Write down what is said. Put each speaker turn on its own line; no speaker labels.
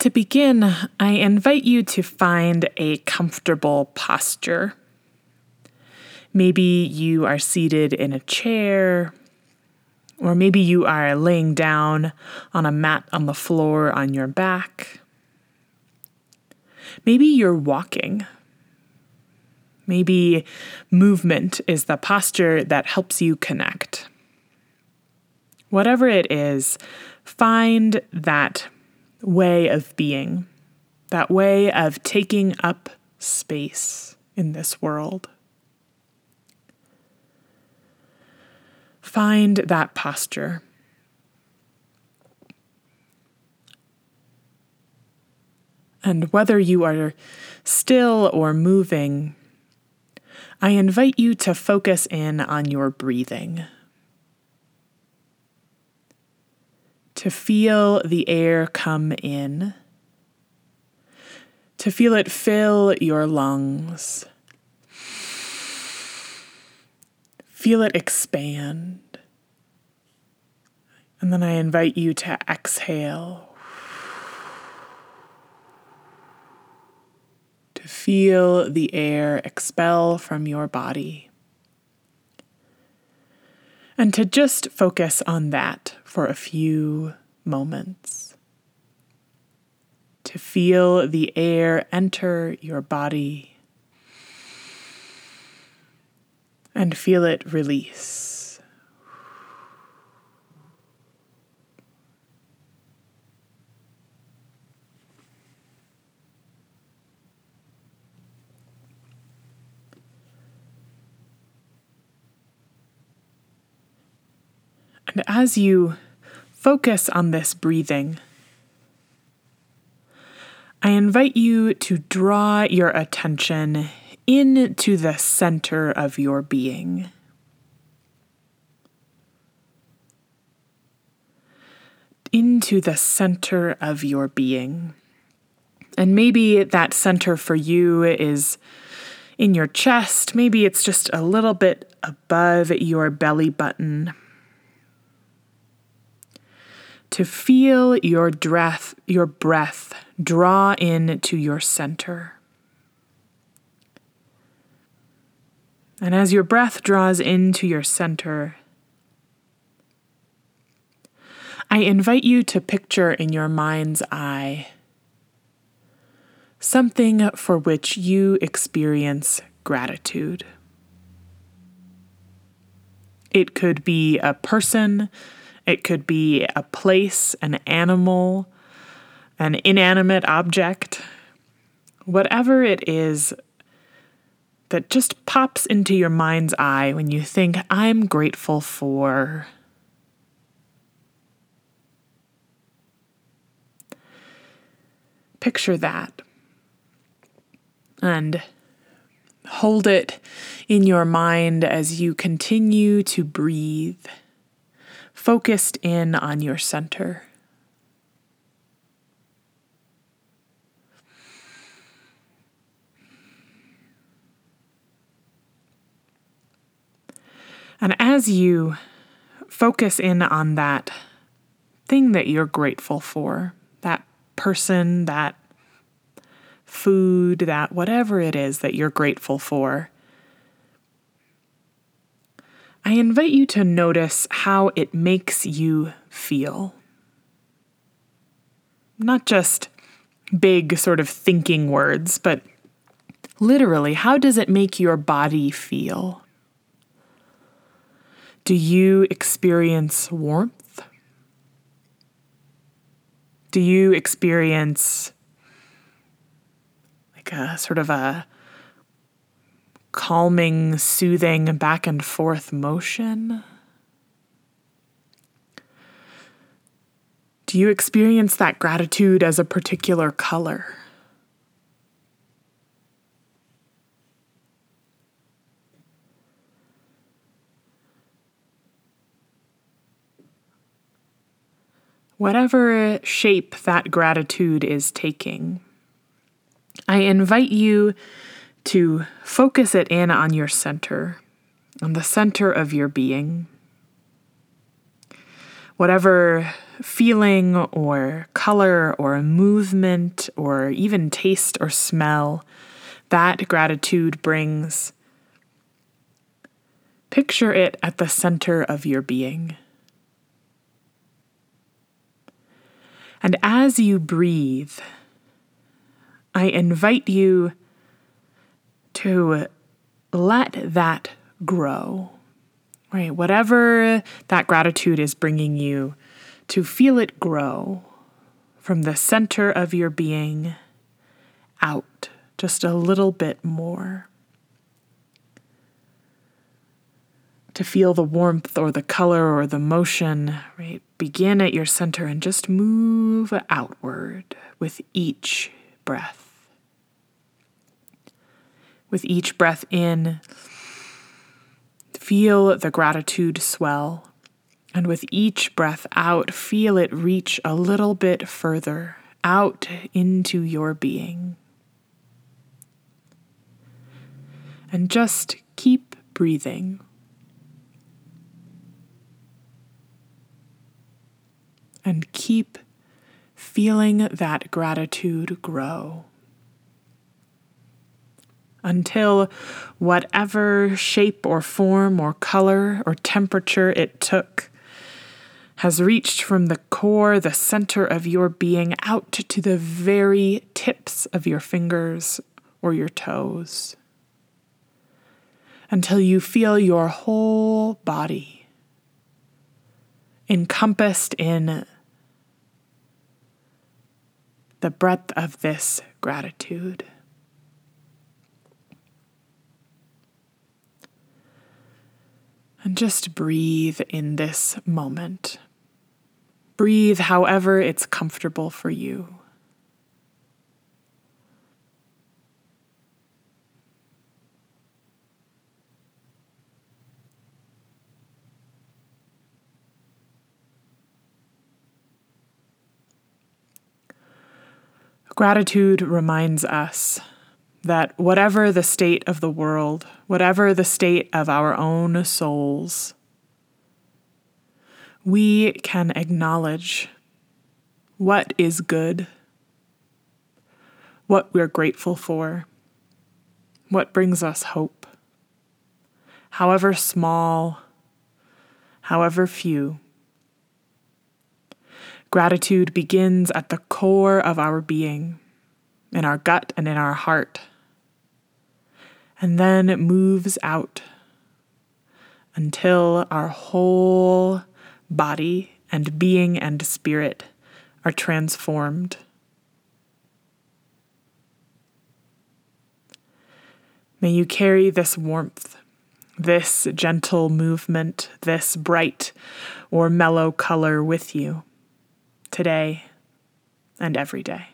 To begin, I invite you to find a comfortable posture. Maybe you are seated in a chair, or maybe you are laying down on a mat on the floor on your back. Maybe you're walking. Maybe movement is the posture that helps you connect. Whatever it is, find that way of being, that way of taking up space in this world. Find that posture. And whether you are still or moving, I invite you to focus in on your breathing. To feel the air come in, to feel it fill your lungs, feel it expand. And then I invite you to exhale. To feel the air expel from your body. And to just focus on that for a few moments. To feel the air enter your body and feel it release. And as you focus on this breathing, I invite you to draw your attention into the center of your being. Into the center of your being. And maybe that center for you is in your chest. Maybe it's just a little bit above your belly button to feel your breath, your breath draw in to your center. And as your breath draws into your center, I invite you to picture in your mind's eye something for which you experience gratitude. It could be a person it could be a place, an animal, an inanimate object, whatever it is that just pops into your mind's eye when you think, I'm grateful for. Picture that and hold it in your mind as you continue to breathe focused in on your center. And as you focus in on that thing that you're grateful for, that person, that food, that whatever it is that you're grateful for, I invite you to notice how it makes you feel. Not just big, sort of thinking words, but literally, how does it make your body feel? Do you experience warmth? Do you experience like a sort of a calming, soothing back and forth motion? Do you experience that gratitude as a particular color? Whatever shape that gratitude is taking, I invite you to focus it in on your center, on the center of your being. whatever feeling or color or movement or even taste or smell that gratitude brings, picture it at the center of your being. And as you breathe, I invite you to let that grow, right? Whatever that gratitude is bringing you, to feel it grow from the center of your being out just a little bit more. To feel the warmth or the color or the motion, right? Begin at your center and just move outward with each breath. With each breath in, feel the gratitude swell. And with each breath out, feel it reach a little bit further out into your being. And just keep breathing. And keep feeling that gratitude grow until whatever shape or form or color or temperature it took has reached from the core, the center of your being, out to the very tips of your fingers or your toes. Until you feel your whole body encompassed in the breadth of this gratitude. And just breathe in this moment. Breathe however it's comfortable for you. Gratitude reminds us that whatever the state of the world, whatever the state of our own souls, we can acknowledge what is good, what we're grateful for, what brings us hope, however small, however few. Gratitude begins at the core of our being, in our gut and in our heart, and then it moves out until our whole body and being and spirit are transformed. May you carry this warmth, this gentle movement, this bright or mellow color with you today and every day.